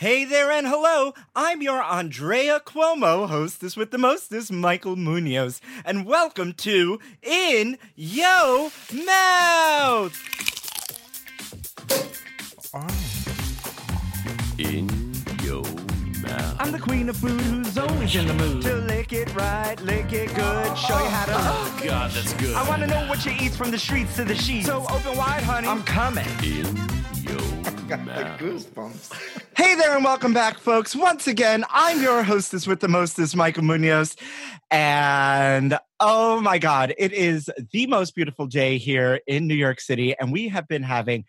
Hey there and hello. I'm your Andrea Cuomo, hostess with the mostest, Michael Munoz, and welcome to In Yo Mouth. In Yo mouth. I'm the queen of food who's always in the mood to lick it right, lick it good, show you how to. Oh, God, that's good. I want to know what you eat from the streets to the sheets. So open wide, honey. I'm coming. In your mouth. Hey there and welcome back, folks. Once again, I'm your hostess with the mostest, Michael Munoz. And oh my God, it is the most beautiful day here in New York City. And we have been having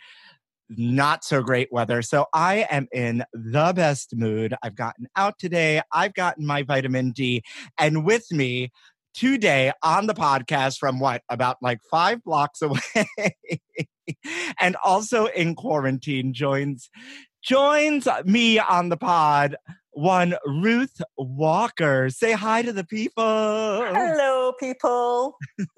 not so great weather. So I am in the best mood. I've gotten out today, I've gotten my vitamin D. And with me, Today on the podcast from what about like five blocks away and also in quarantine joins joins me on the pod one Ruth Walker. Say hi to the people. Hello, people.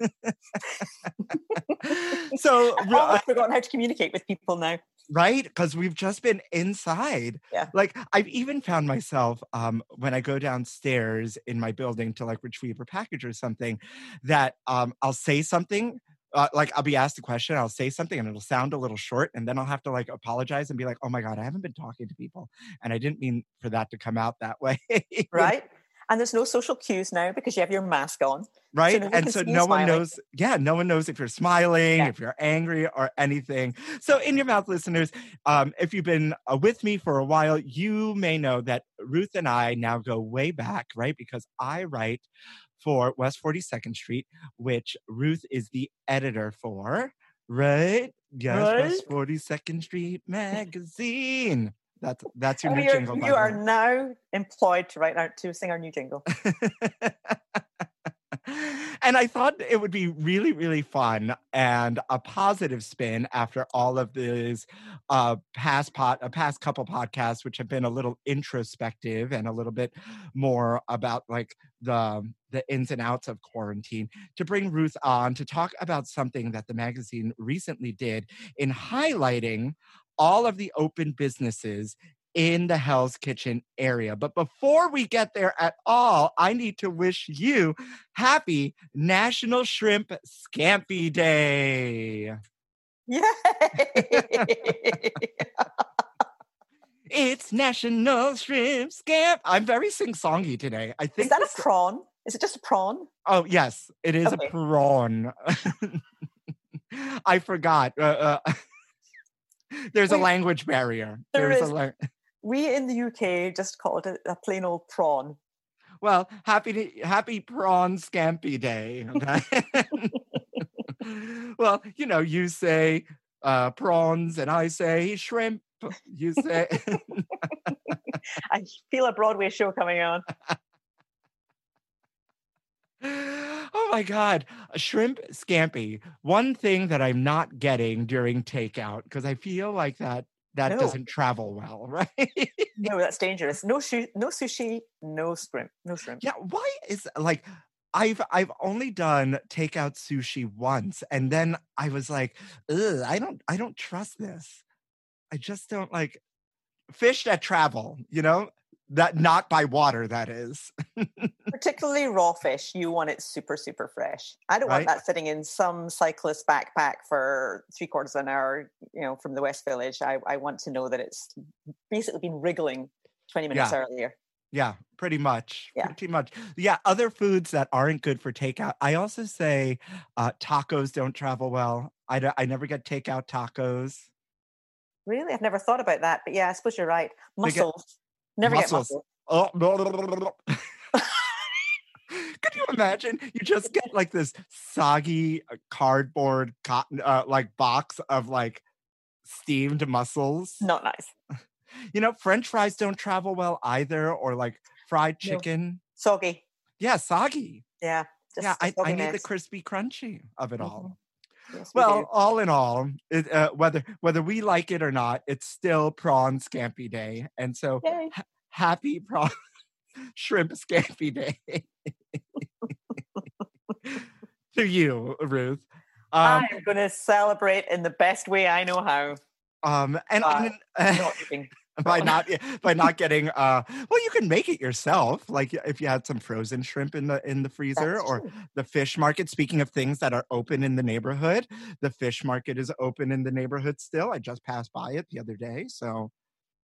so, I've almost forgotten how to communicate with people now. right? Because we've just been inside. Yeah. Like I've even found myself um, when I go downstairs in my building to like retrieve a package or something, that um, I'll say something. Uh, like I'll be asked a question, I'll say something, and it'll sound a little short, and then I'll have to like apologize and be like, "Oh my god, I haven't been talking to people, and I didn't mean for that to come out that way." Right? And there's no social cues now because you have your mask on. right no one and so no one smiling. knows yeah no one knows if you're smiling Yeah. if you're angry or anything so in your mouth listeners um, if you've been uh, with me for a while you may know that ruth and i now go way back right because i write for west 42nd street which ruth is the editor for right yes west 42nd street magazine that's that's your Oh, new jingle you are way. now employed to write out to sing our new jingle. and I thought it would be really, really fun and a positive spin after all of these uh, past pot, uh, past couple podcasts, which have been a little introspective and a little bit more about like the the ins and outs of quarantine. To bring Ruth on to talk about something that the magazine recently did in highlighting all of the open businesses in the Hell's Kitchen area. But before we get there at all, I need to wish you happy National Shrimp Scampi Day. Yay! It's National Shrimp Scamp. I'm very sing-songy today. I think Is that a prawn? Is it just a prawn? Oh, yes, it is Okay. a prawn. I forgot. Uh, uh, there's a language barrier. There There's is. a la- We in the UK just call it a, a plain old prawn. Well, happy to, happy prawn scampi day. Okay? well, you know, you say uh, prawns and I say shrimp. You say I feel a Broadway show coming on. Oh my god, a shrimp scampi. One thing that I'm not getting during takeout because I feel like that that No. doesn't travel well, right? No, that's dangerous. No, shu- no sushi, no shrimp, no shrimp. yeah, why is like I've I've only done takeout sushi once, and then I was like, Ugh, I don't I don't trust this. I just don't like fish that travel. You know that not by water. That is. Particularly raw fish, you want it super, super fresh. I don't Right. want that sitting in some cyclist backpack for three quarters of an hour, you know, from the West Village. I, I want to know that it's basically been wriggling 20 minutes Yeah. earlier. Yeah, pretty much. Yeah. Pretty much. Yeah, other foods that aren't good for takeout. I also say uh, tacos don't travel well. I, d- I never get takeout tacos. Really? I've never thought about that. But yeah, I suppose you're right. Mussels. Never mussels. get mussels. Oh. Could you imagine? You just get like this soggy uh, cardboard cotton, uh, like box of like steamed mussels. Not nice. You know, French fries don't travel well either, or like fried No. chicken. Soggy. Yeah, soggy. Yeah. Just yeah, I, I need the crispy crunchy of it all. Yes, we Well, do. all in all, it, uh, whether whether we like it or not, it's still prawn scampi day, and so Yay. happy prawn shrimp scampi day to you, Ruth. Um, I'm going to celebrate in the best way I know how. um, and uh, on an- Not eating. by not by not getting uh, well, you can make it yourself. Like if you had some frozen shrimp in the in the freezer, That's or true. the fish market. Speaking of things that are open in the neighborhood, the fish market is open in the neighborhood still. I just passed by it the other day, so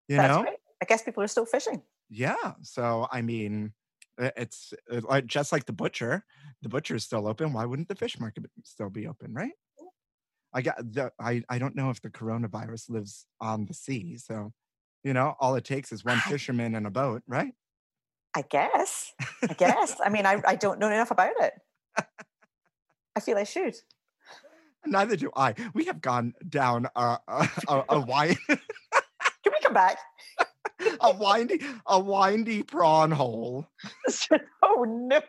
you That's know, great. I guess people are still fishing. yeah. So I mean, it's uh, just like the butcher. The butcher is still open. Why wouldn't the fish market still be open, right? I got the. I I don't know if the coronavirus lives on the sea, so you know, all it takes is one fisherman and a boat, right? I guess. I guess. I mean, I, I don't know enough about it. I feel I should. Neither do I. We have gone down a a, a, a wide Can we come back? a windy a windy prawn hole. oh no.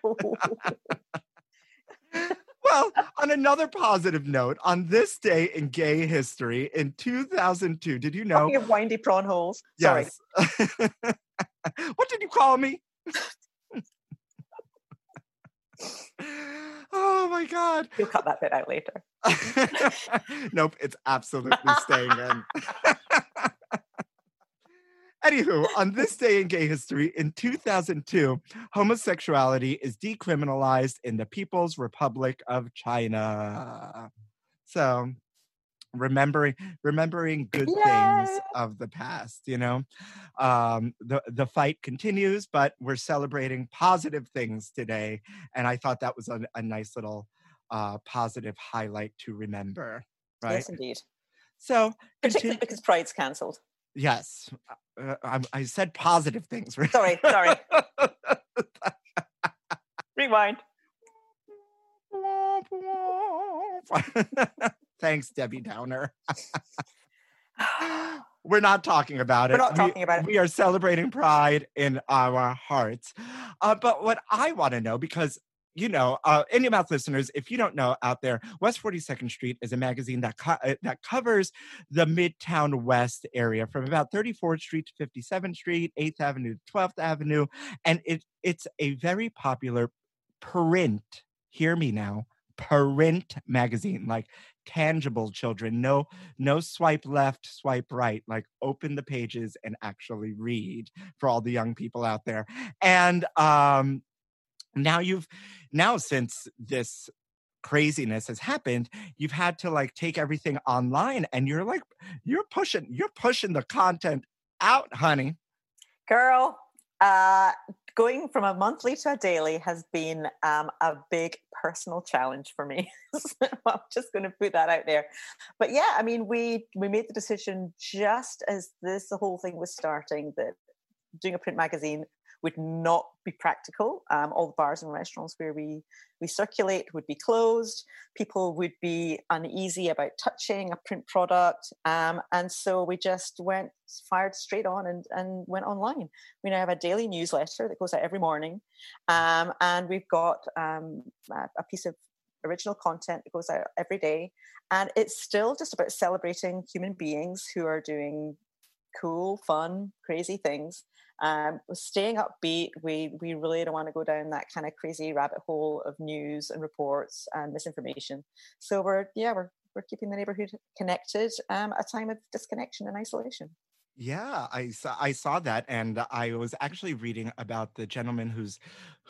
Well, on another positive note, on this day in gay history in 2002, did you know? Talking of windy prawn holes. Sorry. Yes. what did you call me? oh my god. You'll cut that bit out later. nope, it's absolutely staying in. Anywho, on this day in gay history, in 2002, homosexuality is decriminalized in the People's Republic of China. So, remembering remembering good things of the past, you know. Um, the the fight continues, but we're celebrating positive things today, and I thought that was a, a nice little uh, positive highlight to remember. Right. Yes, indeed. So, Particularly because Pride's cancelled. Yes, uh, I, I said positive things. right? Sorry, sorry. Rewind. Thanks, Debbie Downer. We're not talking about it. We're not We- talking about it. We are celebrating pride in our hearts. Uh, but what I want to know, because you know, uh, in your mouth listeners, if you don't know out there, West 42nd Street is a magazine that co- uh, that covers the Midtown West area from about 34th Street to 57th Street, 8th Avenue to 12th Avenue, and it it's a very popular print. Hear me now, print magazine, like tangible children. No, no swipe left, swipe right. Like open the pages and actually read for all the young people out there. And um, now you've now since this craziness has happened you've had to like take everything online and you're like you're pushing you're pushing the content out honey Girl, uh, going from a monthly to a daily has been um, a big personal challenge for me. So I'm just going to put that out there. But yeah, I mean, we we made the decision just as this the whole thing was starting that doing a print magazine would not be practical. Um, all the bars and restaurants where we we circulate would be closed. People would be uneasy about touching a print product, um, and so we just went fired straight on and, and went online. We now have a daily newsletter that goes out every morning, um, and we've got um, a, a piece of original content that goes out every day, and it's still just about celebrating human beings who are doing cool, fun, crazy things. Um, staying upbeat. We we really don't want to go down that kind of crazy rabbit hole of news and reports and misinformation. So we're yeah we're we're keeping the neighborhood connected um, a time of disconnection and isolation. Yeah, I saw I saw that, and I was actually reading about the gentleman who's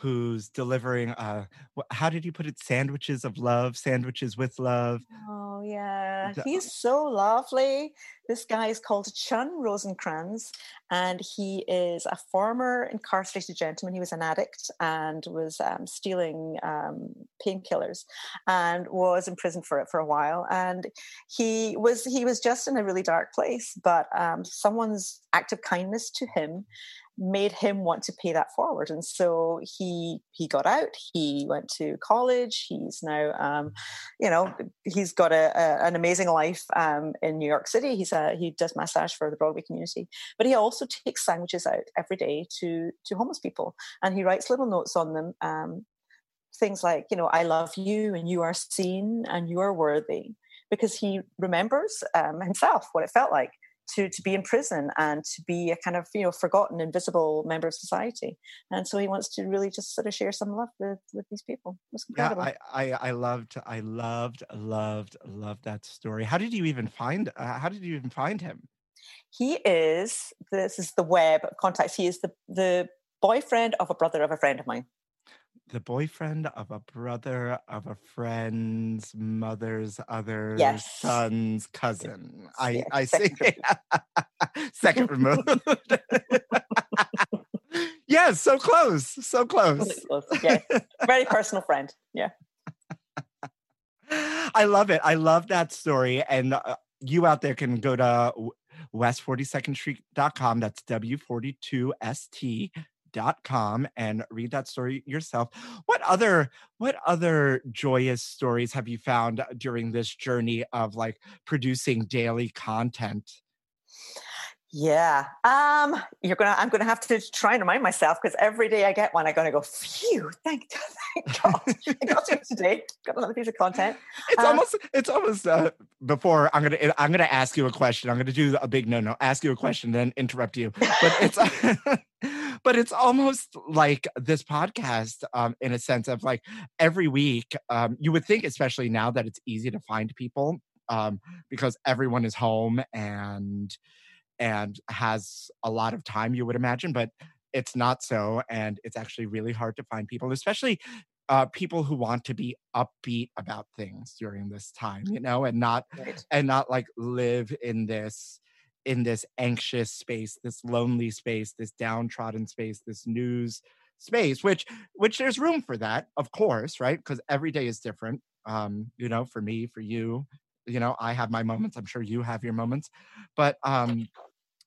who's delivering. Uh, how did you put it? Sandwiches of love, sandwiches with love. Oh yeah, he's so lovely. This guy is called Chun Rosenkrantz, and he is a former incarcerated gentleman. He was an addict and was um, stealing um, painkillers, and was in prison for it for a while. And he was he was just in a really dark place, but um, someone's act of kindness to him made him want to pay that forward. And so he he got out he went to college he's now um, you know he's got a, a an amazing life um, in new york city. He's a he does massage for the broadway community but he also takes sandwiches out every day to to homeless people and he writes little notes on them um, things like you know i love you and you are seen and you are worthy because he remembers um, himself what it felt like to to be in prison and to be a kind of you know forgotten invisible member of society. And so he wants to really just sort of share some love with with these people yeah I, I i loved i loved loved loved that story. How did you even find uh, how did you even find him? He is this is the web contacts. He is the the boyfriend of a brother of a friend of mine the boyfriend of a brother of a friend's mother's other yes. son's cousin. Yes. I, yes. I see. Second removed. yes, so close. So close. close. Yeah. Very personal friend. Yeah. I love it. I love that story. And uh, you out there can go to west42nd street.com. That's W42ST dot com and read that story yourself. What other what other joyous stories have you found during this journey of like producing daily content yeah. Um, you're gonna I'm gonna have to try and remind myself because every day I get one, I'm gonna go, phew, thank thank God. I got to today. Got another piece of content. It's um, almost it's almost uh, before I'm gonna I'm gonna ask you a question. I'm gonna do a big no no, ask you a question, then interrupt you. But it's but it's almost like this podcast, um, in a sense of like every week, um, you would think, especially now that it's easy to find people, um, because everyone is home and and has a lot of time, you would imagine, but it's not so. And it's actually really hard to find people, especially uh, people who want to be upbeat about things during this time, you know, and not right. and not like live in this in this anxious space, this lonely space, this downtrodden space, this news space, which which there's room for that, of course, right? Because every day is different. Um, you know, for me, for you, you know, I have my moments. I'm sure you have your moments, but um,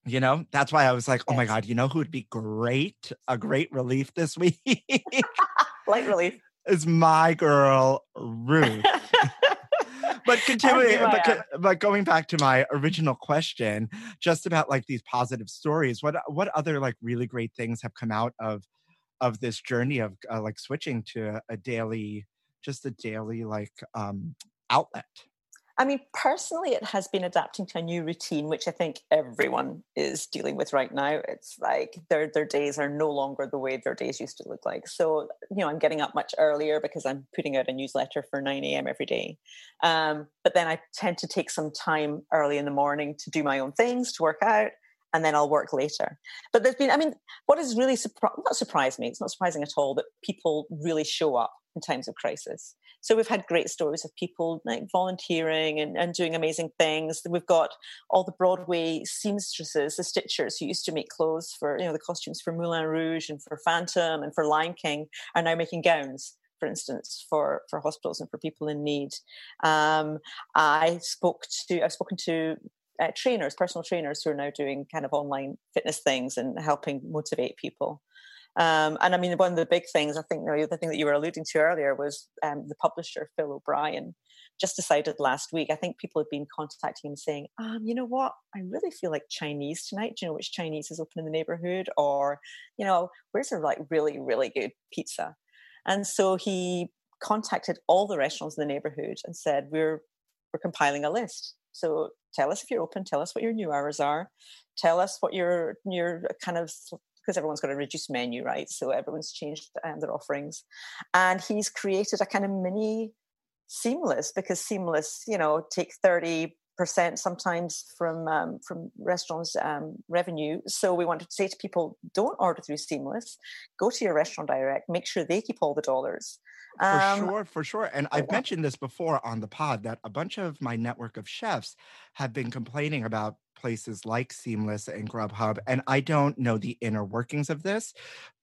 you know, that's why I was like, oh my God, you know who would be great, a great relief this week? Light relief. Is my girl, Ruth. but continuing, but, but, going back to my original question, just about like these positive stories, what what other like really great things have come out of of this journey of uh, like switching to a daily, just a daily like um outlet? I mean, personally, it has been adapting to a new routine, which I think everyone is dealing with right now. It's like their their days are no longer the way their days used to look like. So, you know, I'm getting up much earlier because I'm putting out a newsletter for 9 a.m. every day. Um, but then I tend to take some time early in the morning to do my own things, to work out, and then I'll work later. But there's been, I mean, what has really surprised, not surprised me, it's not surprising at all that people really show up in times of crisis. So we've had great stories of people like volunteering and, and doing amazing things. We've got all the Broadway seamstresses, the stitchers who used to make clothes for, you know, the costumes for Moulin Rouge and for Phantom and for Lion King are now making gowns for instance, for for hospitals and for people in need. Um, I spoke to I've spoken to uh, trainers, personal trainers, who are now doing kind of online fitness things and helping motivate people. Um, and I mean, one of the big things I think you know, the thing that you were alluding to earlier was um, the publisher Phil O'Brien just decided last week. I think people have been contacting him saying, um, you know what, I really feel like Chinese tonight. Do you know which Chinese is open in the neighborhood? Or, you know, where's a like really, really good pizza? And so he contacted all the restaurants in the neighborhood and said, we're we're compiling a list. So tell us if you're open. Tell us what your new hours are. Tell us what your your kind of because everyone's got a reduced menu, right? So everyone's changed um, their offerings, and he's created a kind of mini seamless because seamless, you know, take thirty percent sometimes from um, from restaurants' um, revenue. So we wanted to say to people, don't order through Seamless. Go to your restaurant direct. Make sure they keep all the dollars. For um, sure, for sure. And I've mentioned this before on the pod that a bunch of my network of chefs have been complaining about places like Seamless and Grubhub. And I don't know the inner workings of this,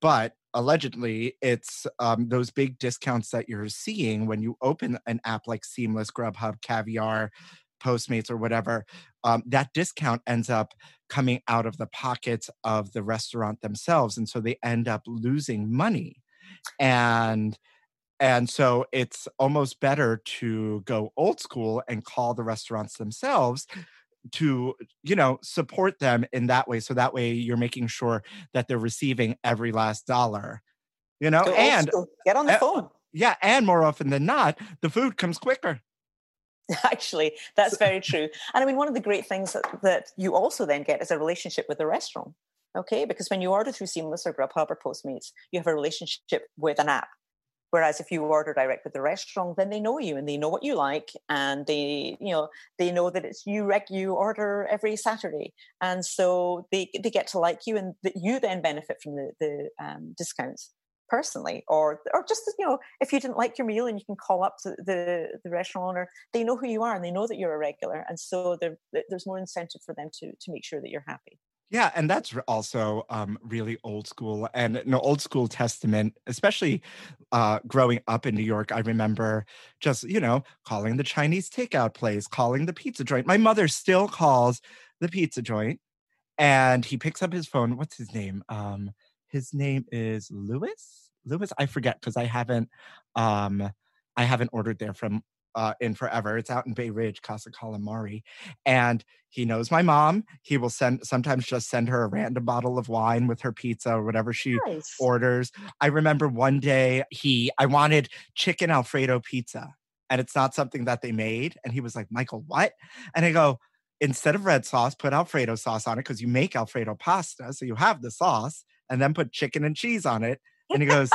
but allegedly it's um, those big discounts that you're seeing when you open an app like Seamless, Grubhub, Caviar, Postmates or whatever, um, that discount ends up coming out of the pockets of the restaurant themselves. And so they end up losing money. And and so it's almost better to go old school and call the restaurants themselves to you know support them in that way so that way you're making sure that they're receiving every last dollar you know go and get on the eh, phone yeah and more often than not the food comes quicker Actually, that's very true. And I mean, one of the great things that, that you also then get is a relationship with the restaurant. Okay, because when you order through Seamless or Grubhub or Postmates, you have a relationship with an app. Whereas if you order direct with the restaurant, then they know you and they know what you like, and they, you know, they know that it's you. reg you order every Saturday, and so they they get to like you, and that you then benefit from the the um, discounts personally or or just you know if you didn't like your meal and you can call up the the restaurant owner they know who you are and they know that you're a regular and so there, there's more incentive for them to to make sure that you're happy yeah, and that's also um, really old school and an old school testament, especially uh, growing up in New York. I remember just, you know, calling the Chinese takeout place, calling the pizza joint. My mother still calls the pizza joint and he picks up his phone. What's his name? Um, his name is Lewis. Lewis, I forget because I haven't um I haven't ordered there from uh, in forever. It's out in Bay Ridge, Casa Calamari. And he knows my mom. He will send sometimes just send her a random bottle of wine with her pizza or whatever she nice. orders. I remember one day he I wanted chicken Alfredo pizza and it's not something that they made. And he was like, Michael, what? And I go, instead of red sauce, put Alfredo sauce on it because you make Alfredo pasta. So you have the sauce and then put chicken and cheese on it. And he goes,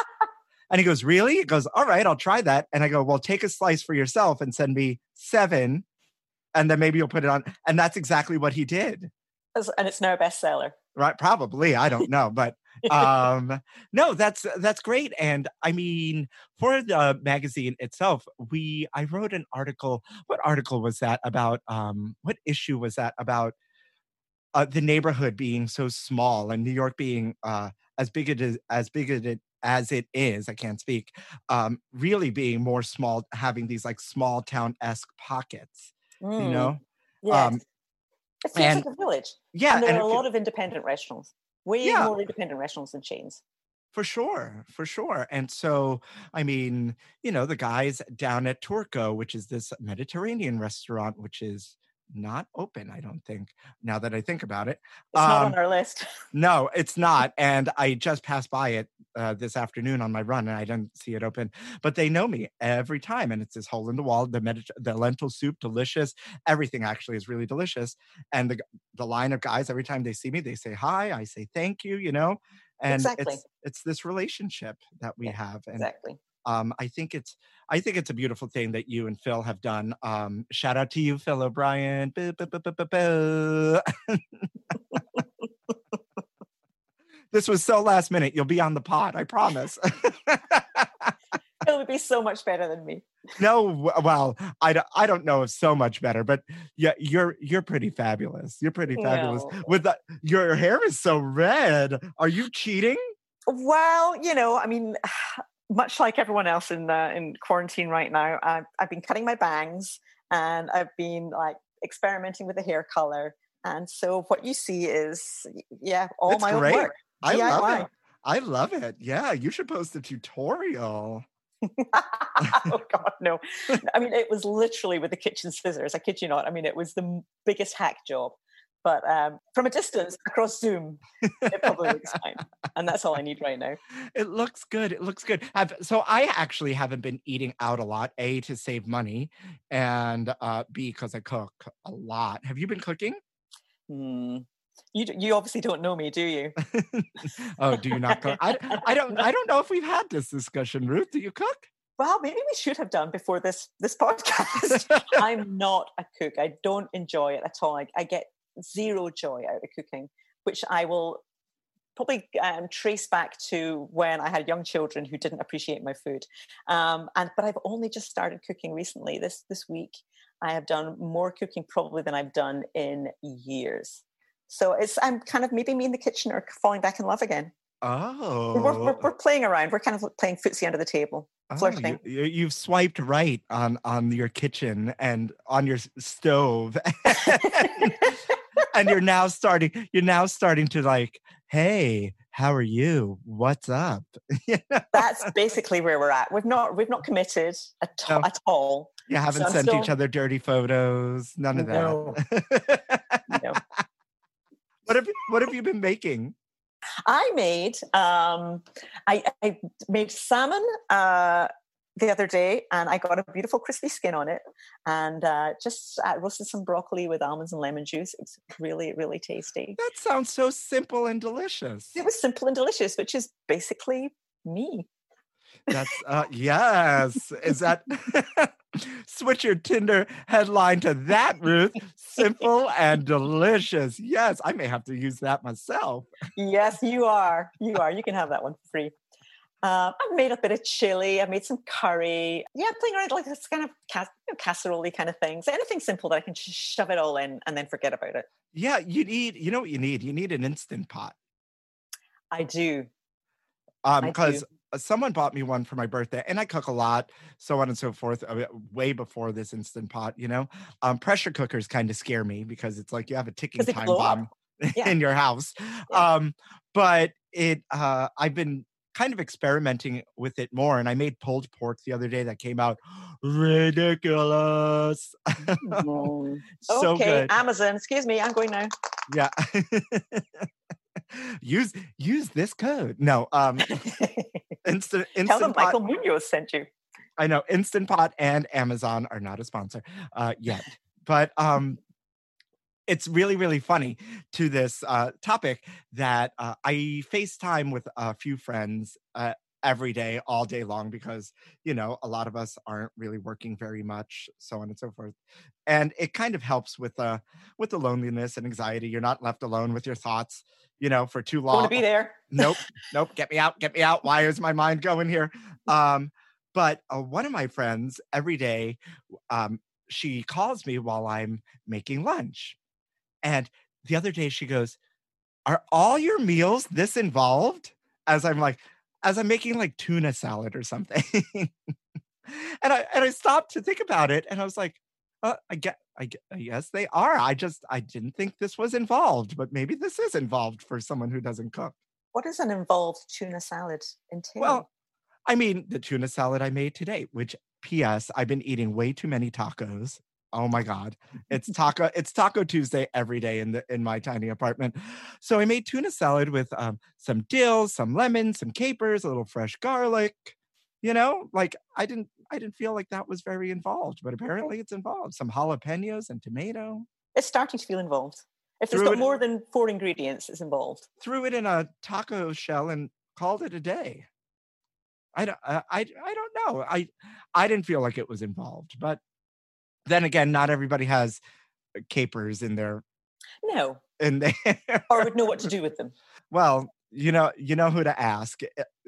and he goes, really? He goes, all right, I'll try that. And I go, well, take a slice for yourself and send me seven. And then maybe you'll put it on. And that's exactly what he did. And it's now a bestseller. Right. Probably. I don't know. But um no that's that's great and i mean for the magazine itself we i wrote an article what article was that about um what issue was that about uh, the neighborhood being so small and New York being uh, as big it is as big as it is, I can't speak, um, really being more small, having these like small town esque pockets, mm. you know? Yes. Um, it feels and, like a village. Yeah. And there and are a lot of independent restaurants, way yeah. more independent restaurants than chains. For sure, for sure. And so, I mean, you know, the guys down at Turco, which is this Mediterranean restaurant, which is not open, I don't think, now that I think about it. It's um, not on our list. no, it's not. And I just passed by it uh, this afternoon on my run and I didn't see it open. But they know me every time. And it's this hole in the wall. The, Mediter- the lentil soup, delicious. Everything actually is really delicious. And the, the line of guys, every time they see me, they say hi. I say thank you, you know? And exactly. it's, it's this relationship that we yeah, have. And exactly um, I think it's I think it's a beautiful thing that you and Phil have done. Um, shout out to you, Phil O'Brien. this was so last minute. You'll be on the pod, I promise. it would be so much better than me. No, well, I don't, I don't know if so much better, but yeah, you're you're pretty fabulous. You're pretty fabulous. No. With the, your hair is so red. Are you cheating? Well, you know, I mean, much like everyone else in uh, in quarantine right now, I've, I've been cutting my bangs and I've been like experimenting with the hair color. And so what you see is, yeah, all That's my great. own work. I DIY. love it. I love it. Yeah, you should post a tutorial. oh God, no! I mean, it was literally with the kitchen scissors. I kid you not. I mean, it was the biggest hack job. But um, from a distance across Zoom, it probably looks fine, and that's all I need right now. It looks good. It looks good. Have, so I actually haven't been eating out a lot. A to save money, and uh, B because I cook a lot. Have you been cooking? Mm, You you obviously don't know me, do you? oh, do you not cook? I, I don't I don't know if we've had this discussion. Ruth, do you cook? Well, maybe we should have done before this this podcast. I'm not a cook. I don't enjoy it at all. I, I get zero joy out of cooking, which I will probably um, trace back to when I had young children who didn't appreciate my food. Um, and but I've only just started cooking recently. This this week, I have done more cooking probably than I've done in years. So it's I'm kind of maybe me in the kitchen or falling back in love again. Oh, We're, we're, we're playing around. We're kind of playing footsie under the table, Oh, you, you've swiped right on on your kitchen and on your stove, and you're now starting. You're now starting to like, hey, how are you? What's up? you, know? That's basically where we're at. We've not we've not committed at, No. at all. you haven't I'm sent each other dirty photos. None of that. No. No. what have What have you been making? I made um, I, I made salmon uh, the other day, and I got a beautiful crispy skin on it, and uh, just uh, roasted some broccoli with almonds and lemon juice. It's really really tasty. That sounds so simple and delicious. It was simple and delicious, which is basically me. That's uh yes. Is that switch your Tinder headline to that, Ruth? Simple and delicious. Yes, I may have to use that myself. Yes, you are. You are. You can have that one for free. Uh, I've made a bit of chili. I've made some curry. Yeah, playing around like this kind of cas- you know, casserole kind of things. Anything simple that I can just shove it all in and then forget about it. Yeah, you need, you know what you need? You need an instant pot. I do. Um, because. Someone bought me one for my birthday, and I cook a lot, so on and so forth. uh, way before this instant pot, you know, um, pressure cookers kind of scare me because it's like you have a ticking time bomb Yeah. in your house. Yeah. Um, but it, uh, I've been kind of experimenting with it more, and I made pulled pork the other day that came out ridiculous. Mm. so okay, good. Amazon. Excuse me, I'm going now. Yeah. use use this code. No, um, instant Tell them instant pot. Michael Munoz sent you. I know Instant Pot and Amazon are not a sponsor uh, yet, but um, it's really really funny to this uh, topic that uh, I FaceTime with a few friends uh, every day, all day long, because you know a lot of us aren't really working very much, so on and so forth, and it kind of helps with uh with the loneliness and anxiety. You're not left alone with your thoughts, you know, for too long. Want to be there? nope, nope, get me out, get me out. Why is my mind going here? Um, but uh, one of my friends every day, um, she calls me while I'm making lunch. And the other day she goes, Are all your meals this involved? As I'm like, as I'm making like tuna salad or something. and I and I stopped to think about it and I was like, uh, I get I get yes, they are. I just I didn't think this was involved, but maybe this is involved for someone who doesn't cook. What does an involved tuna salad entail? Well, I mean, the tuna salad I made today, which P.S. I've been eating way too many tacos. Oh my God. It's taco, it's Taco Tuesday every day in the in my tiny apartment. So I made tuna salad with um, some dill, some lemon, some capers, a little fresh garlic. You know, like I didn't I didn't feel like that was very involved, but apparently it's involved. Some jalapenos and tomato. it's starting to feel involved. If there's Threw got it- more than four ingredients, it's involved. Threw it in a taco shell and called it a day. I don't, I, I, I don't know. I, I didn't feel like it was involved, but then again, not everybody has capers in their, No, in there. or would know what to do with them. well, you know, you know who to ask.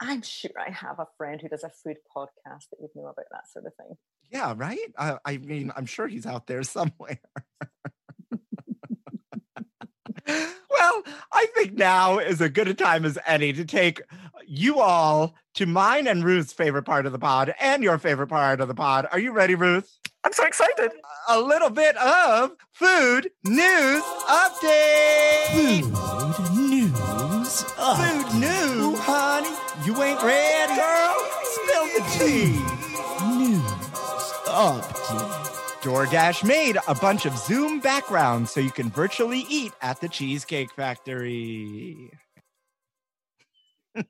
I'm sure I have a friend who does a food podcast that would know about that sort of thing. yeah, right. I, I mean, I'm sure he's out there somewhere. well, I think now is as good a time as any to take you all to mine and Ruth's favorite part of the pod and your favorite part of the pod. Are you ready, Ruth? I'm so excited. A little bit of food news update. Food news. Food news, honey. You ain't ready, girl. Spill the tea. News update. DoorDash made a bunch of Zoom backgrounds so you can virtually eat at the Cheesecake Factory.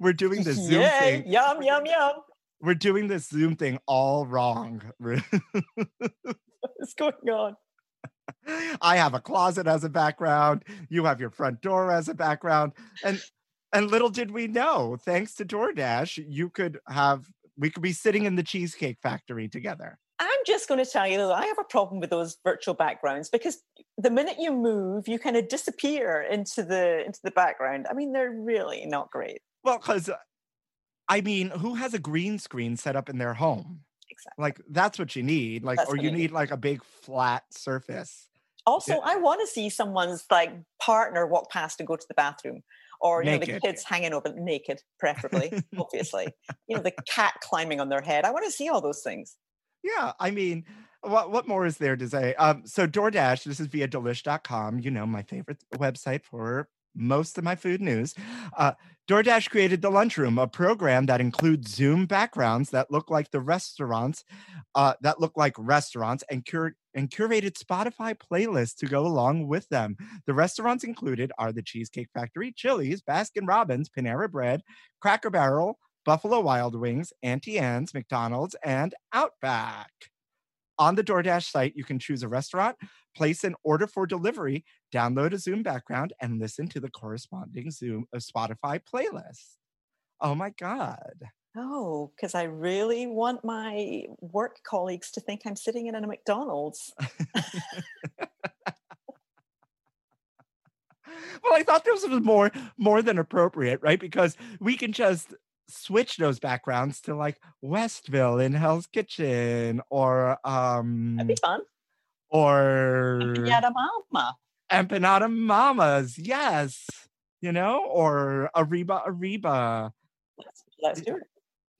We're doing the Zoom Yay! thing. Yum, yum, yum. We're doing this Zoom thing all wrong. Ruth. is going on? I have a closet as a background. You have your front door as a background. And and little did we know, thanks to DoorDash, you could have we could be sitting in the cheesecake factory together. I'm just going to tell you though, I have a problem with those virtual backgrounds because the minute you move, you kind of disappear into the into the background. I mean, they're really not great. Well, because I mean, who has a green screen set up in their home? Exactly. Like that's what you need. Like, That's or you need need. like a big flat surface. Also, I want to see someone's like partner walk past and go to the bathroom, or you know the kids hanging over naked, preferably, obviously. You know the cat climbing on their head. I want to see all those things. Yeah, I mean, what what more is there to say? Um, so DoorDash, this is via delish.com, you know, my favorite website for most of my food news. Uh, DoorDash created the lunchroom, a program that includes Zoom backgrounds that look like the restaurants, uh, that look like restaurants, and cur- and curated Spotify playlists to go along with them. The restaurants included are the Cheesecake Factory, Chili's, Baskin Robbins, Panera Bread, Cracker Barrel, Buffalo Wild Wings, Auntie Anne's, McDonald's, and Outback. On the DoorDash site, you can choose a restaurant, place an order for delivery, download a Zoom background, and listen to the corresponding Zoom of Spotify playlist. Oh my God. Oh, because I really want my work colleagues to think I'm sitting in a McDonald's. Well, I thought this was more more than appropriate, right? Because we can just switch those backgrounds to like Westville in Hell's Kitchen or um That'd be fun. or Yada mama. empanada mamas yes you know or arriba arriba Let's, let's do it.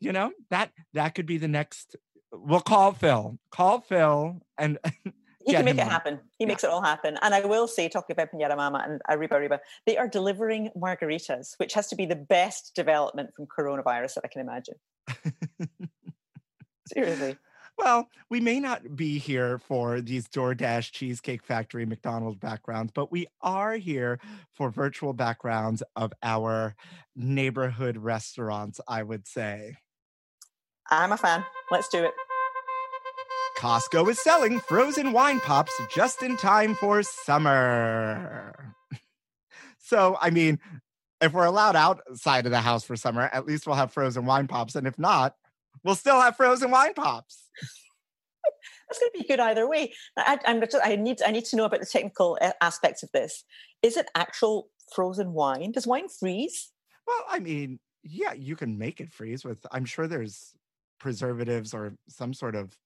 you know that that could be the next we'll call phil call phil and He can make it on. happen. He Yeah. makes it all happen. And I will say, talking about Pinata Mama and Arriba Arriba, they are delivering margaritas, which has to be the best development from coronavirus that I can imagine. Seriously. well we may not be here for these doordash cheesecake factory mcdonald's backgrounds but we are here for virtual backgrounds of our neighborhood restaurants i would say I'm a fan. Let's do it. Costco is selling frozen wine pops just in time for summer. so, I mean, if we're allowed outside of the house for summer, at least we'll have frozen wine pops. And if not, we'll still have frozen wine pops. That's going to be good either way. I, just, I need I need to know about the technical uh, aspects of this. Is it actual frozen wine? Does wine freeze? Well, I mean, yeah, you can make it freeze with, I'm sure there's preservatives or some sort of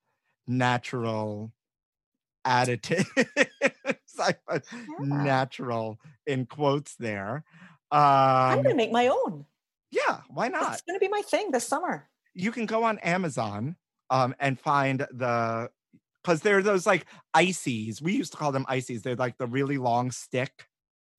natural additive. I put natural in quotes there. I'm Um, going to make my own. yeah, why not? It's going to be my thing this summer. you can go on Amazon um, and find the because there are those like ices. We used to call them ices. They're like the really long stick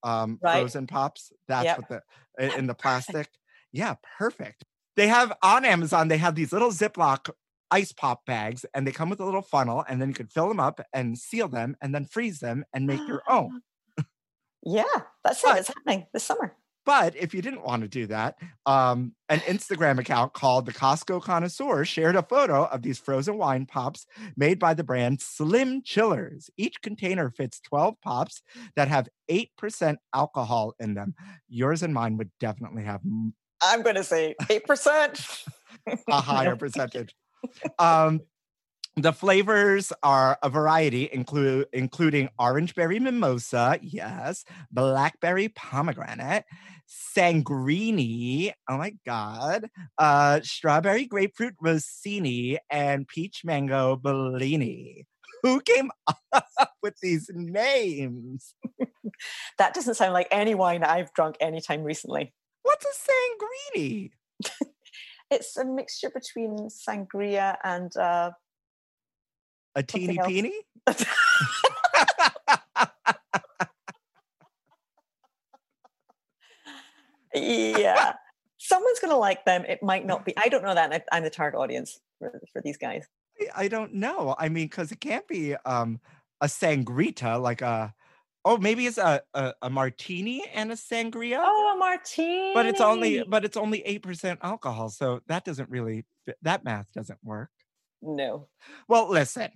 um, Right. frozen pops. That's Yep. what the in, in the plastic. Yeah, perfect. They have on Amazon. They have these little Ziploc ice pop bags, and they come with a little funnel, and then you can fill them up and seal them, and then freeze them and make your own. Yeah, that's But- it. It's happening this summer. But if you didn't want to do that, um, an Instagram account called the Costco Connoisseur shared a photo of these frozen wine pops made by the brand Slim Chillers. Each container fits 12 pops that have 8% alcohol in them. Yours and mine would definitely have I'm going to say 8%. a higher percentage. Um, the flavors are a variety, include including orange berry mimosa, yes, blackberry pomegranate, sangrini, oh my god, uh, strawberry grapefruit rossini, and peach mango bellini. Who came up with these names? That doesn't sound like any wine I've drunk anytime recently. What's a sangrini? It's a mixture between sangria and uh, A teeny peeny? yeah. Someone's going to like them. It might not be. I don't know that. I- I'm the target audience for, for these guys. I- I don't know. I mean, because it can't be um a sangrita, like a oh, maybe it's a, a, a martini and a sangria, Oh, a martini. but it's only but it's only eight percent alcohol, so that doesn't really fit- that math doesn't work. no. Well, listen,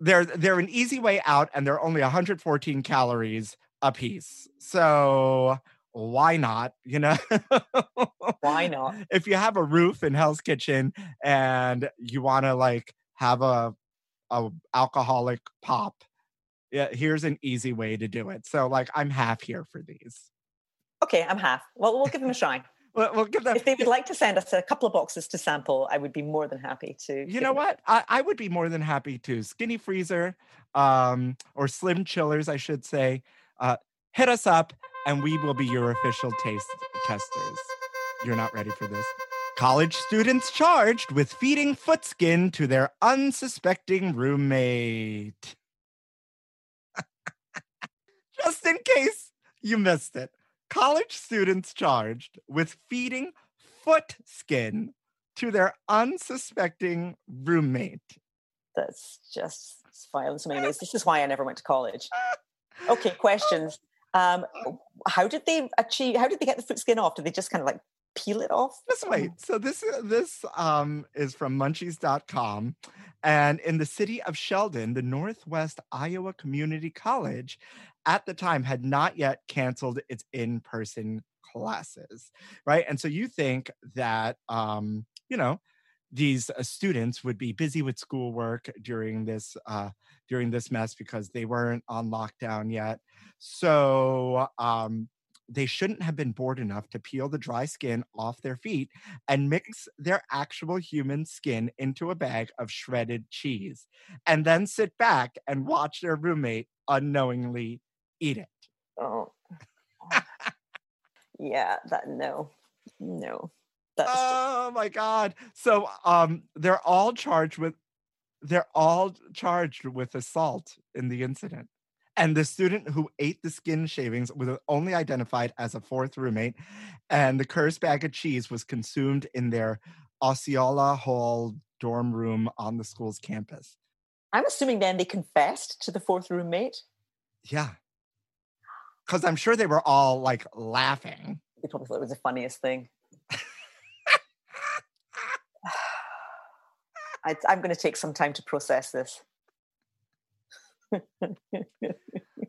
they're they're an easy way out, and they're only 114 calories a piece. So why not? You know, Why not? if you have a roof in Hell's Kitchen and you want to like have a a alcoholic pop, yeah, here's an easy way to do it. So like I'm half here for these. Okay, I'm half. Well, we'll give them a try. We'll, we'll give them. If they would like to send us a couple of boxes to sample, I would be more than happy to. You know what? I, I would be more than happy to. Skinny freezer, um, or slim chillers, I should say. Uh, hit us up, and we will be your official taste testers. You're not ready for this. College students charged with feeding foot skin to their unsuspecting roommate. Just in case you missed it, college students charged with feeding foot skin to their unsuspecting roommate. That's just violence in many ways. This is why I never went to college. Okay, questions. Um, how did they achieve? How did they get the foot skin off? Did they just kind of like peel it off? Just wait. So this this um is from munchies.com and in the city of Sheldon, the Northwest Iowa Community College at the time had not yet canceled its in-person classes, right? And so you think that um, you know, these uh, students would be busy with schoolwork during this uh during this mess because they weren't on lockdown yet. So um they shouldn't have been bored enough to peel the dry skin off their feet and mix their actual human skin into a bag of shredded cheese and then sit back and watch their roommate unknowingly eat it. Oh, yeah. That no, no. That's Oh my god. So um they're all charged with they're all charged with assault in the incident. And the student who ate the skin shavings was only identified as a fourth roommate. And the cursed bag of cheese was consumed in their Osceola Hall dorm room on the school's campus. I'm assuming then they confessed to the fourth roommate. Yeah. Because I'm sure they were all like laughing. They probably thought it was the funniest thing. I, I'm going to take some time to process this.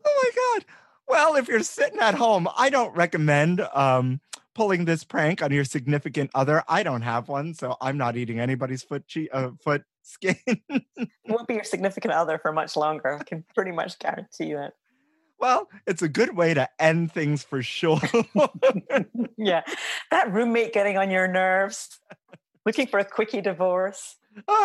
Oh my god. Well, if you're sitting at home, I don't recommend um pulling this prank on your significant other. I don't have one, so I'm not eating anybody's foot che- uh, foot skin. won't be your significant other for much longer. I can pretty much guarantee you that. Well, it's a good way to end things for sure. yeah, that roommate getting on your nerves, looking for a quickie divorce.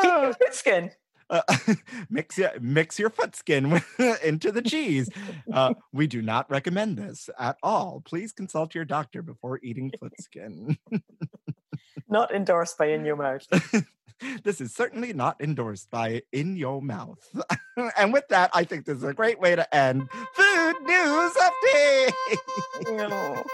Your foot skin. uh, mix your mix your foot skin into the cheese. Uh, we do not recommend this at all. Please consult your doctor before eating foot skin. Not endorsed by In Your Mouth. This is certainly not endorsed by In Your Mouth. and with that, I think this is a great way to end Food News Update.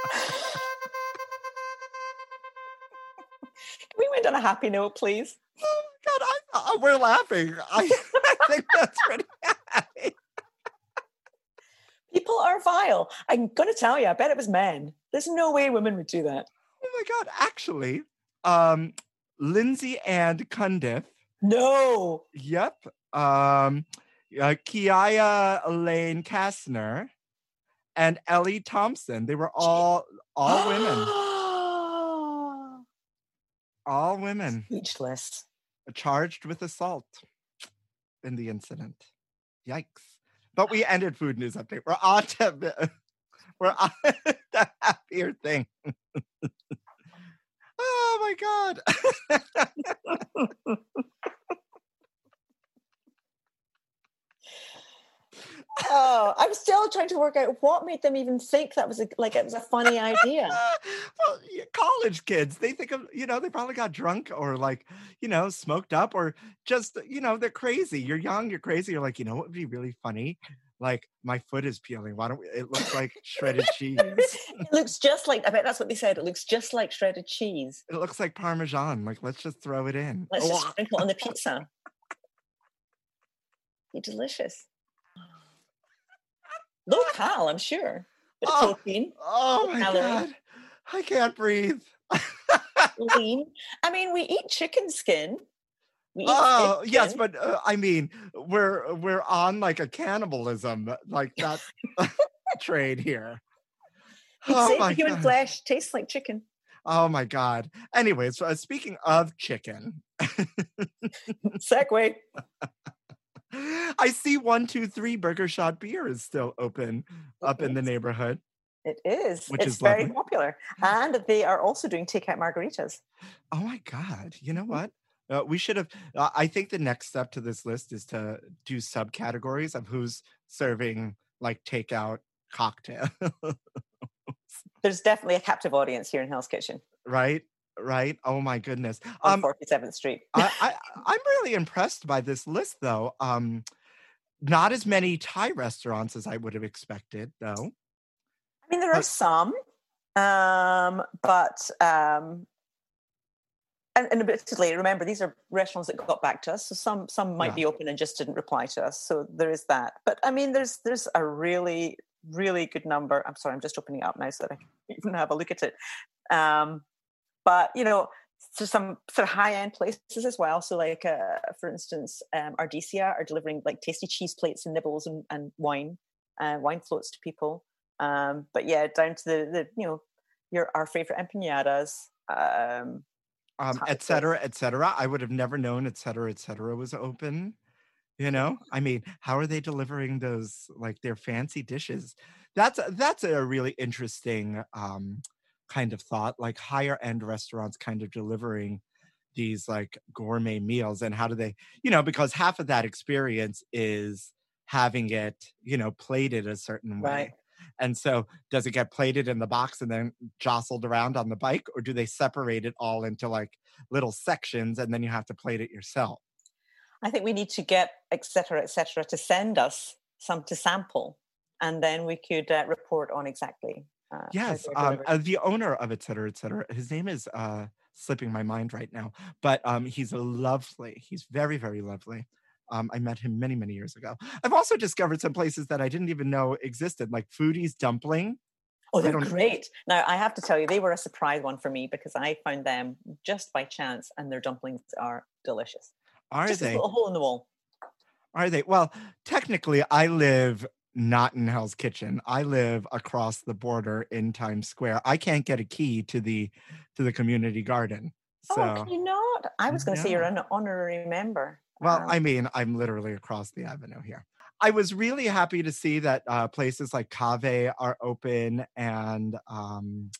We went on a happy note, please? oh God, I, uh, we're laughing. I, I think that's pretty happy. People are vile. I'm going to tell you, I bet it was men. There's no way women would do that. Oh my God, actually, um, Lindsay and Cundiff, No. yep, um, uh, Kiaya Elaine Kastner, and Ellie Thompson, they were all all women, all women. Speechless. charged with assault in the incident. Yikes. But we ended food news update. We're on to we're on the happier thing. oh my god. Oh, I'm still trying to work out what made them even think that was a, like it was a funny idea. well, college kids, they think of, you know, they probably got drunk or like, you know, smoked up or just, you know, they're crazy. You're young, you're crazy. You're like, you know what would be really funny? Like, my foot is peeling. Why don't we? It looks like shredded cheese. It looks just like I bet that's what they said. It looks just like shredded cheese. It looks like Parmesan. Like, let's just throw it in. Let's just Wah. sprinkle on the pizza. Be delicious. Low cal, I'm sure. Oh. protein, Oh my calorie. god. I can't breathe. lean. I mean, we eat chicken skin. Oh yes, but uh, I mean, we're we're on like a cannibalism like that trade here. Oh my human god! flesh tastes like chicken. Oh my god! Anyways, uh, speaking of chicken, segue. I see one two three Burger Shot Beer is still open up in the neighborhood. It is. Which it's is very lovely. popular. And they are also doing takeout margaritas. Oh my god! You know Mm-hmm. what? Uh, we should have. Uh, I think the next step to this list is to do subcategories of who's serving like takeout cocktail. There's definitely a captive audience here in Hell's Kitchen right? Right? Oh my goodness. on Um, 47th Street. I, I I'm really impressed by this list, though. Um, not as many Thai restaurants as I would have expected, though. I mean, there are some, um, but um, and, and admittedly, remember these are restaurants that got back to us, so some some might Yeah. be open and just didn't reply to us. So there is that. But I mean, there's there's a really really good number. I'm sorry, I'm just opening it up now so that I can even have a look at it. Um, but you know, so some sort of high end places as well. So like, uh, for instance, um, Ardesia are delivering like tasty cheese plates and nibbles and, and wine, uh, wine floats to people. Um, but yeah, down to the, the you know your our favorite empanadas. Um, Um, et cetera, et cetera. I would have never known, et cetera, et cetera, was open. You know, I mean, how are they delivering those like their fancy dishes? That's a- that's a really interesting um, kind of thought. Like higher end restaurants kind of delivering these like gourmet meals, and how do they, you know, because half of that experience is having it, you know, plated a certain way. Right. And so, does it get plated in the box and then jostled around on the bike, or do they separate it all into like little sections and then you have to plate it yourself? I think we need to get et cetera, et cetera, to send us some to sample, and then we could uh, report on exactly. Uh, Yes, um, uh, the owner of et cetera, et cetera. His name is uh, slipping my mind right now, but um, he's a lovely. He's very, very lovely. Um, I met him many, many years ago. I've also discovered some places that I didn't even know existed, like Foodie's Dumpling. Oh, they're great. Now, I have to tell you, they were a surprise one for me because I found them just by chance, and their dumplings are delicious. Are just a they? little hole in the wall. Are they? Well, technically, I live not in Hell's Kitchen. I live across the border in Times Square. I can't get a key to the to the community garden. So, oh, can you not? I was going to say you're an honorary member. Well, I mean, I'm literally across the avenue here. I was really happy to see that uh, places like Cave are open, and um,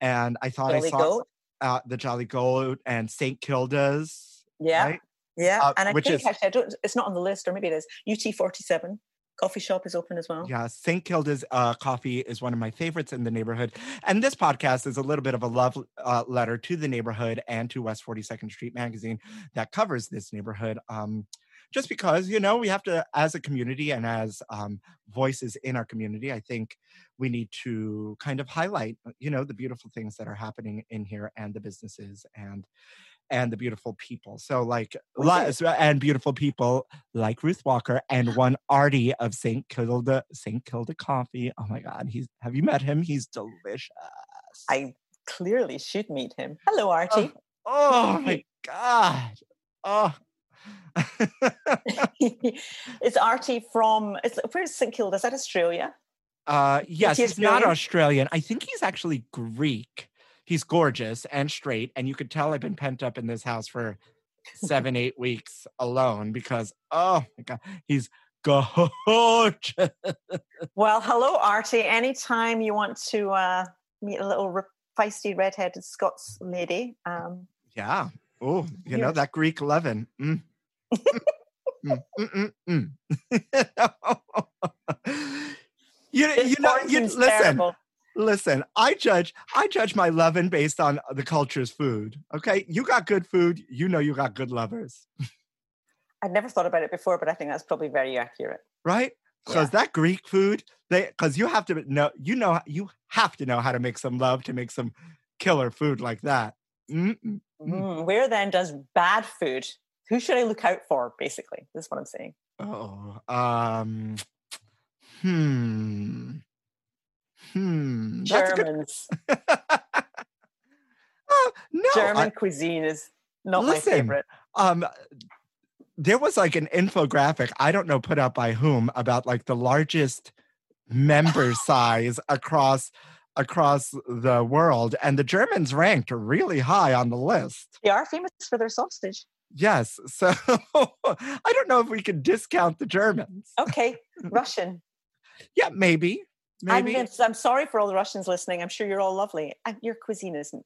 and I thought I saw uh, the Jolly Goat and St. Kilda's. Yeah, right? yeah. uh, and I which think is- actually, I don't. It's not on the list, or maybe it is. UT forty seven coffee shop is open as well. Yeah, St. Kilda's uh, coffee is one of my favorites in the neighborhood. And this podcast is a little bit of a love uh, letter to the neighborhood and to West 42nd Street Magazine that covers this neighborhood. Um, just because, you know, we have to, as a community and as um, voices in our community, I think we need to kind of highlight, you know, the beautiful things that are happening in here and the businesses and and the beautiful people. So like li- and beautiful people like Ruth Walker and one Artie of St. Kilda St. Kilda Coffee. Oh my God, he's have you met him? He's delicious. I clearly should meet him. Hello, Artie. oh my God. Oh. it's Artie from. It's, where's St Kilda? Is that Australia? uh yes, he's not? Australian. I think he's actually Greek. He's gorgeous and straight, and you could tell I've been pent up in this house for seven, eight weeks alone because oh my god, he's gorgeous. Well, hello, Artie. Anytime you want to uh, meet a little feisty redheaded Scots lady, um, Yeah. Oh, you know that Greek leaven. Mm. Mm, mm, mm, mm. you, you know, you, listen, terrible. Listen. I judge, I judge my loving based on the culture's food. Okay, you got good food. You know, you got good lovers, I'd never thought about it before, but I think that's probably very accurate. right? Because that Greek food, they, because you have to know, you know, you have to know how to make some love to make some killer food like that. Mm, where then does bad food? Who should I look out for? Basically, this is what I'm saying. Oh, um, hmm, hmm. A good. Germans. Oh, no, German I- cuisine is not Listen, my favorite. Um, there was like an infographic, I don't know, put out by whom about like the largest member size across across the world, and the Germans ranked really high on the list. They are famous for their sausage. Yes, so I don't know if we can discount the Germans. Okay, Russian. Yeah, maybe. Maybe. I'm, I'm sorry for all the Russians listening. I'm sure you're all lovely. And your cuisine isn't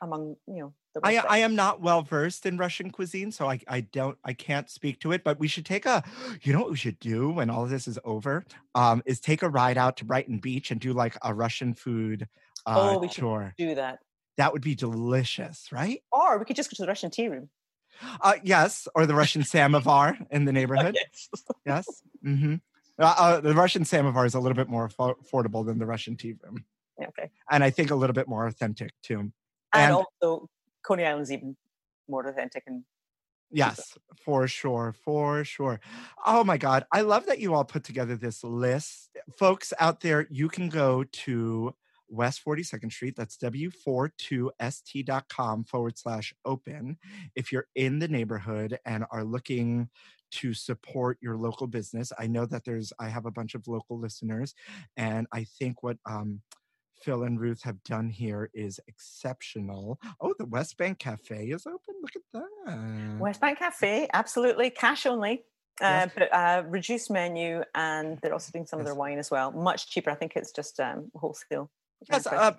among you know the I, I am not well versed in Russian cuisine, so I, I don't I can't speak to it. But we should take a you know what we should do when all this is over um, is take a ride out to Brighton Beach and do like a Russian food uh, Oh, we should do that. That would be delicious, right? Or we could just go to the Russian tea room. Uh, yes, or the Russian samovar in the neighborhood. Yes. Yes. hmm Uh, uh, the Russian samovar is a little bit more affo- affordable than the Russian tea room, okay. and I think a little bit more authentic too. And, And- also Coney Island's even more authentic and Yes, for sure, for sure. Oh my God. I love that you all put together this list. Folks out there, you can go to West 42nd Street. That's w42st.com forward slash open. If you're in the neighborhood and are looking to support your local business, I know that there's, I have a bunch of local listeners, and I think what, um, Phil and Ruth have done here is exceptional. Oh, the West Bank Cafe is open. Look at that. West Bank Cafe, absolutely cash only. Uh, Yes. but uh, reduced menu, and they're also doing some of their wine as well. Much cheaper. I think it's just um, wholesale. Yes, uh,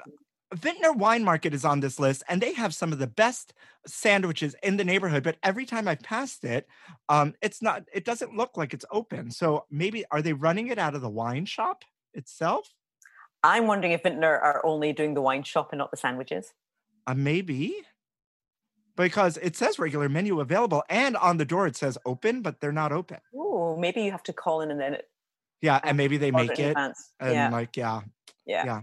Vintner Wine Market is on this list, and they have some of the best sandwiches in the neighborhood. But every time I've passed it, um, it's not. It doesn't look like it's open. So maybe are they running it out of the wine shop itself? I'm wondering if Vintner are only doing the wine shop and not the sandwiches. Uh, maybe because it says regular menu available, and on the door it says open, but they're not open. Oh, maybe you have to call in and then it Yeah, and maybe they make it advance. and yeah, like yeah, yeah. yeah.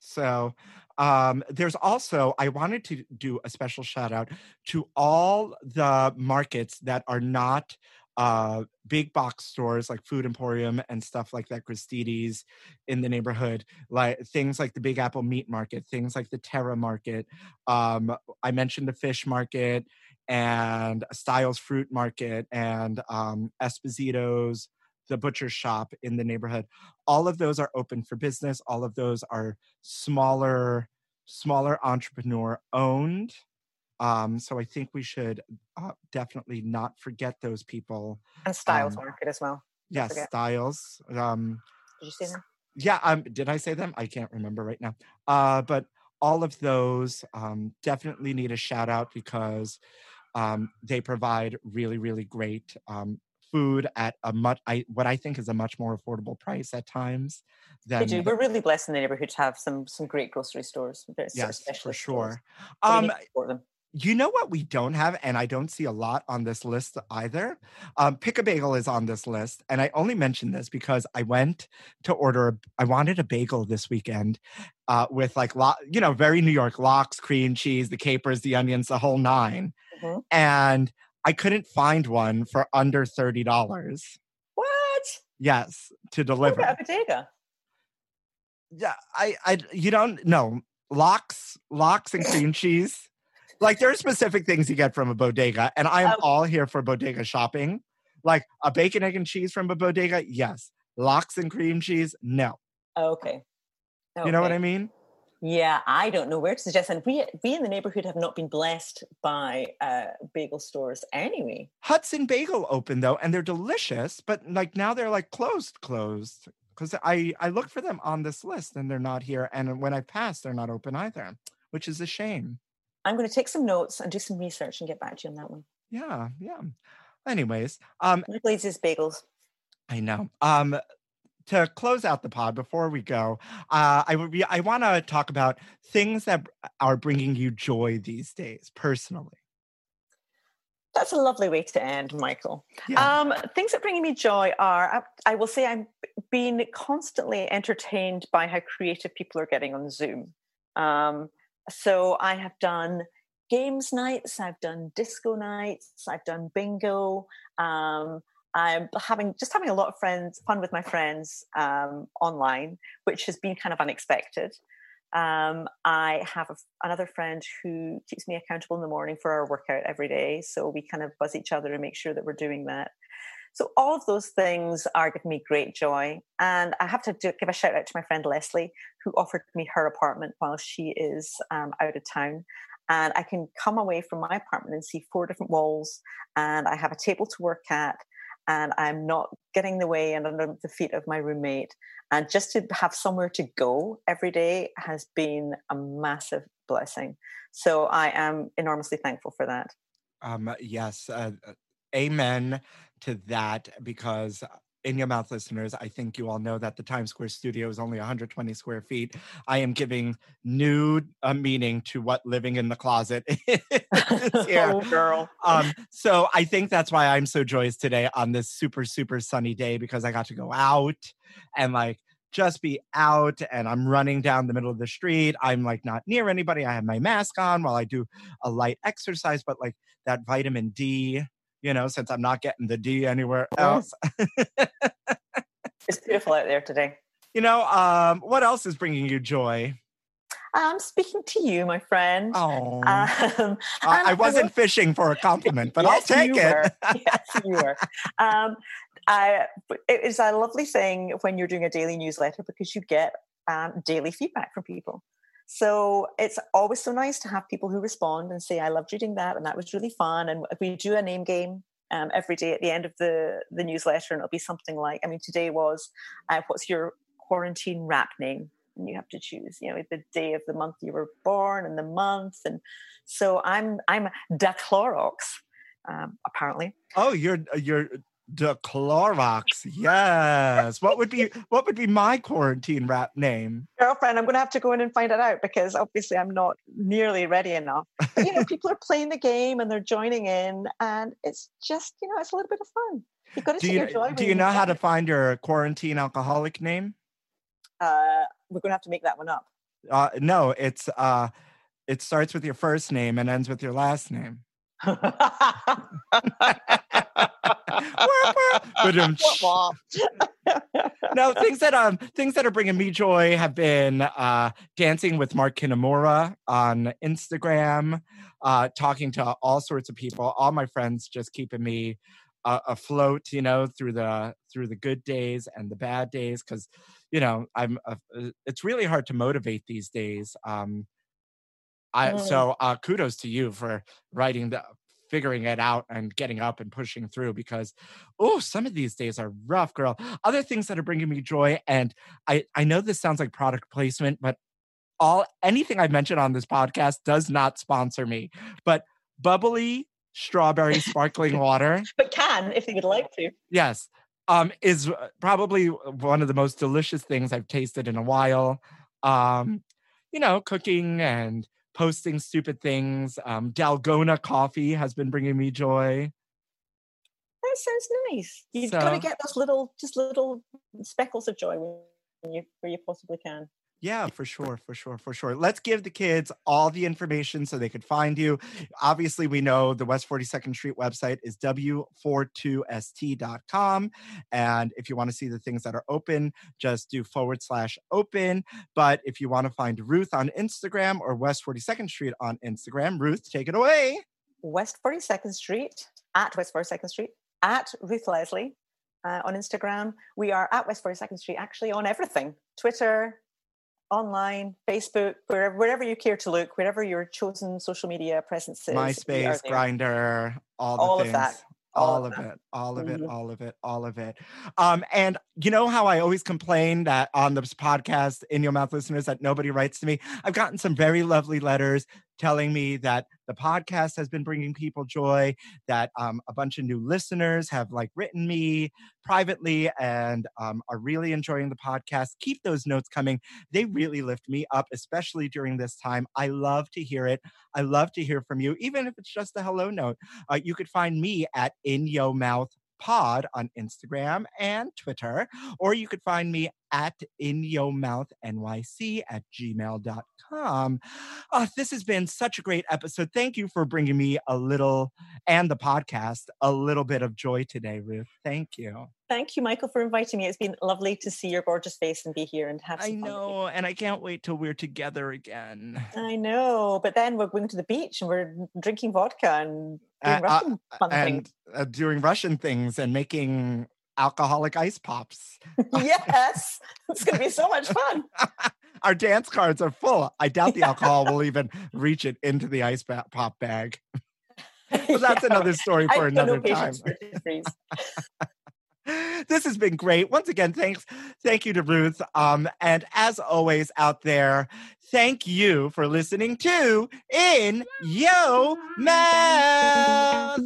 So um, there's also, I wanted to do a special shout out to all the markets that are not uh, big box stores like Food Emporium and stuff like that, Christides in the neighborhood, like things like the Big Apple Meat Market, things like the Terra Market. Um, I mentioned the Fish Market and Stiles Fruit Market and um, Esposito's, the butcher shop in the neighborhood all of those are open for business all of those are smaller smaller entrepreneur owned um, so i think we should uh, definitely not forget those people And Stiles um, Market as well. yes forget. stiles um, Did you see them? yeah um, did i say them i can't remember right now uh, but all of those um, definitely need a shout out because um, they provide really really great um, food at a much I, what i think is a much more affordable price at times They do. We're really blessed in the neighborhood to have some some great grocery stores. They're yes for sure um need to support them. you know what we don't have and i don't see a lot on this list either um, pick a bagel is on this list and i only mention this because i went to order I wanted a bagel this weekend uh, with like lo- you know very new york lox, cream cheese the capers the onions the whole 9 Mhm. and i couldn't find one for under $30 What? yes to deliver at a bodega. yeah i i you don't know lox lox and cream cheese. Like there are specific things you get from a bodega and i am Oh. all here for bodega shopping. Like a bacon egg and cheese from a bodega? Yes. Lox and cream cheese? No. Okay. you know what i mean Yeah, I don't know where to suggest. And we we in the neighborhood have not been blessed by uh, bagel stores anyway. hudson bagel open though and they're delicious but like now they're like closed closed because i i look for them on this list and they're not here and when i pass they're not open either which is a shame I'm going to take some notes and do some research and get back to you on that one. yeah yeah anyways um My Blazes bagels. I know. Um, to close out the pod before we go, uh, I would be, I want to talk about things that are bringing you joy these days, personally. That's a lovely way to end, Michael. Yeah. Um, things that bring me joy are, I, I will say, I'm being constantly entertained by how creative people are getting on Zoom. Um, so I have done games nights, I've done disco nights, I've done bingo. Um, I'm having just having a lot of friends fun with my friends um, online, which has been kind of unexpected. Um, I have a, another friend who keeps me accountable in the morning for our workout every day. So we kind of buzz each other and make sure that we're doing that. So all of those things are giving me great joy. And I have to do, give a shout out to my friend Leslie, who offered me her apartment while she is um, out of town. And I can come away from my apartment and see four different walls, and I have a table to work at, and I'm not getting the way and under the feet of my roommate. And just to have somewhere to go every day has been a massive blessing. So I am enormously thankful for that. Um, yes, uh, uh amen to that because in your mouth listeners i think you all know that the times square studio is only 120 square feet i am giving new uh, meaning to what living in the closet is oh girl um, so i think that's why i'm so joyous today on this super super sunny day because i got to go out and like just be out and I'm running down the middle of the street. I'm like not near anybody. I have my mask on while I do a light exercise, but like that vitamin D you know, since I'm not getting the D anywhere else. it's beautiful out there today. You know, um, what else is bringing you joy? I'm speaking to you, my friend. Oh, um, I, wasn't fishing for a compliment, but yes, I'll take it. yes, you were. Um, I, it is a lovely thing when you're doing a daily newsletter because you get um, daily feedback from people. So it's always so nice to have people who respond and say, I loved reading that and that was really fun. And we do a name game um, every day at the end of the, the newsletter, and it'll be something like, I mean, today was, uh, what's your quarantine rap name? And you have to choose, you know, the day of the month you were born and the month. And so I'm, I'm Da Clorox, um, apparently. Oh, you're, you're the Clorox. Yes. what would be what would be my quarantine rap name? Girlfriend, I'm gonna have to go in and find it out because obviously I'm not nearly ready enough. But, you know, people are playing the game and they're joining in and it's just, you know, it's a little bit of fun. You've got to do you, joy. Do you know how to find your quarantine alcoholic name? Uh we're gonna have to make that one up. Uh no, it's uh it starts with your first name and ends with your last name. no, things that um things that are bringing me joy have been uh dancing with Mark Kanemura on Instagram, uh talking to all sorts of people. All my friends just keeping me uh, afloat, you know, through the through the good days and the bad days cuz you know, I'm uh, it's really hard to motivate these days. Um I, mm. so uh, kudos to you for writing the figuring it out and getting up and pushing through because oh some of these days are rough girl. Other things that are bringing me joy and i i know this sounds like product placement but all anything I've mentioned on this podcast does not sponsor me but bubbly strawberry sparkling water but can if you would like to. Yes um is uh, probably one of the most delicious things i've tasted in a while. Um you know cooking and posting stupid things. Um, Dalgona coffee has been bringing me joy. That sounds nice. You've so, got to get those little, just little speckles of joy when you, where you possibly can. Yeah, for sure, for sure, for sure. Let's give the kids all the information so they could find you. Obviously, we know the West 42nd Street website is w42st.com. And if you want to see the things that are open, just do forward slash open. But if you want to find Ruth on Instagram or West 42nd Street on Instagram, Ruth, take it away. West 42nd Street, at West 42nd Street, at Ruth Leslie uh, on Instagram. We are at West 42nd Street actually on everything Twitter, online, Facebook, wherever, wherever you care to look, wherever your chosen social media presence is. MySpace, Grindr, all the all things. Of that. All, of, it. All of mm-hmm. it all of it. All of it. Um and you know how i always complain that on this podcast in your mouth listeners that nobody writes to me? I've gotten some very lovely letters telling me that the podcast has been bringing people joy that um, a bunch of new listeners have like written me privately and um, are really enjoying the podcast. Keep those notes coming. They really lift me up especially during this time. I love to hear it. I love to hear from you even if it's just a hello note. Uh, you could find me at in yo mouth pod on Instagram and Twitter, or you could find me at inyourmouthnyc at gmail.com. Uh, this has been such a great episode. Thank you for bringing me a little, and the podcast, a little bit of joy today, Ruth. Thank you. Thank you, Michael, for inviting me. It's been lovely to see your gorgeous face and be here and have I some fun know, and I can't wait till we're together again. I know, but then we're going to the beach and we're drinking vodka and doing Uh, uh, Russian fun and things. uh, doing Russian things and making alcoholic ice pops. yes, it's going to be so much fun. Our dance cards are full. I doubt the alcohol will even reach it into the ice pop bag. Well, that's yeah, another story for I another time. this has been great. Once again, thanks. Thank you to Ruth. Um, and as always, out there, thank you for listening to In Yo Mouth.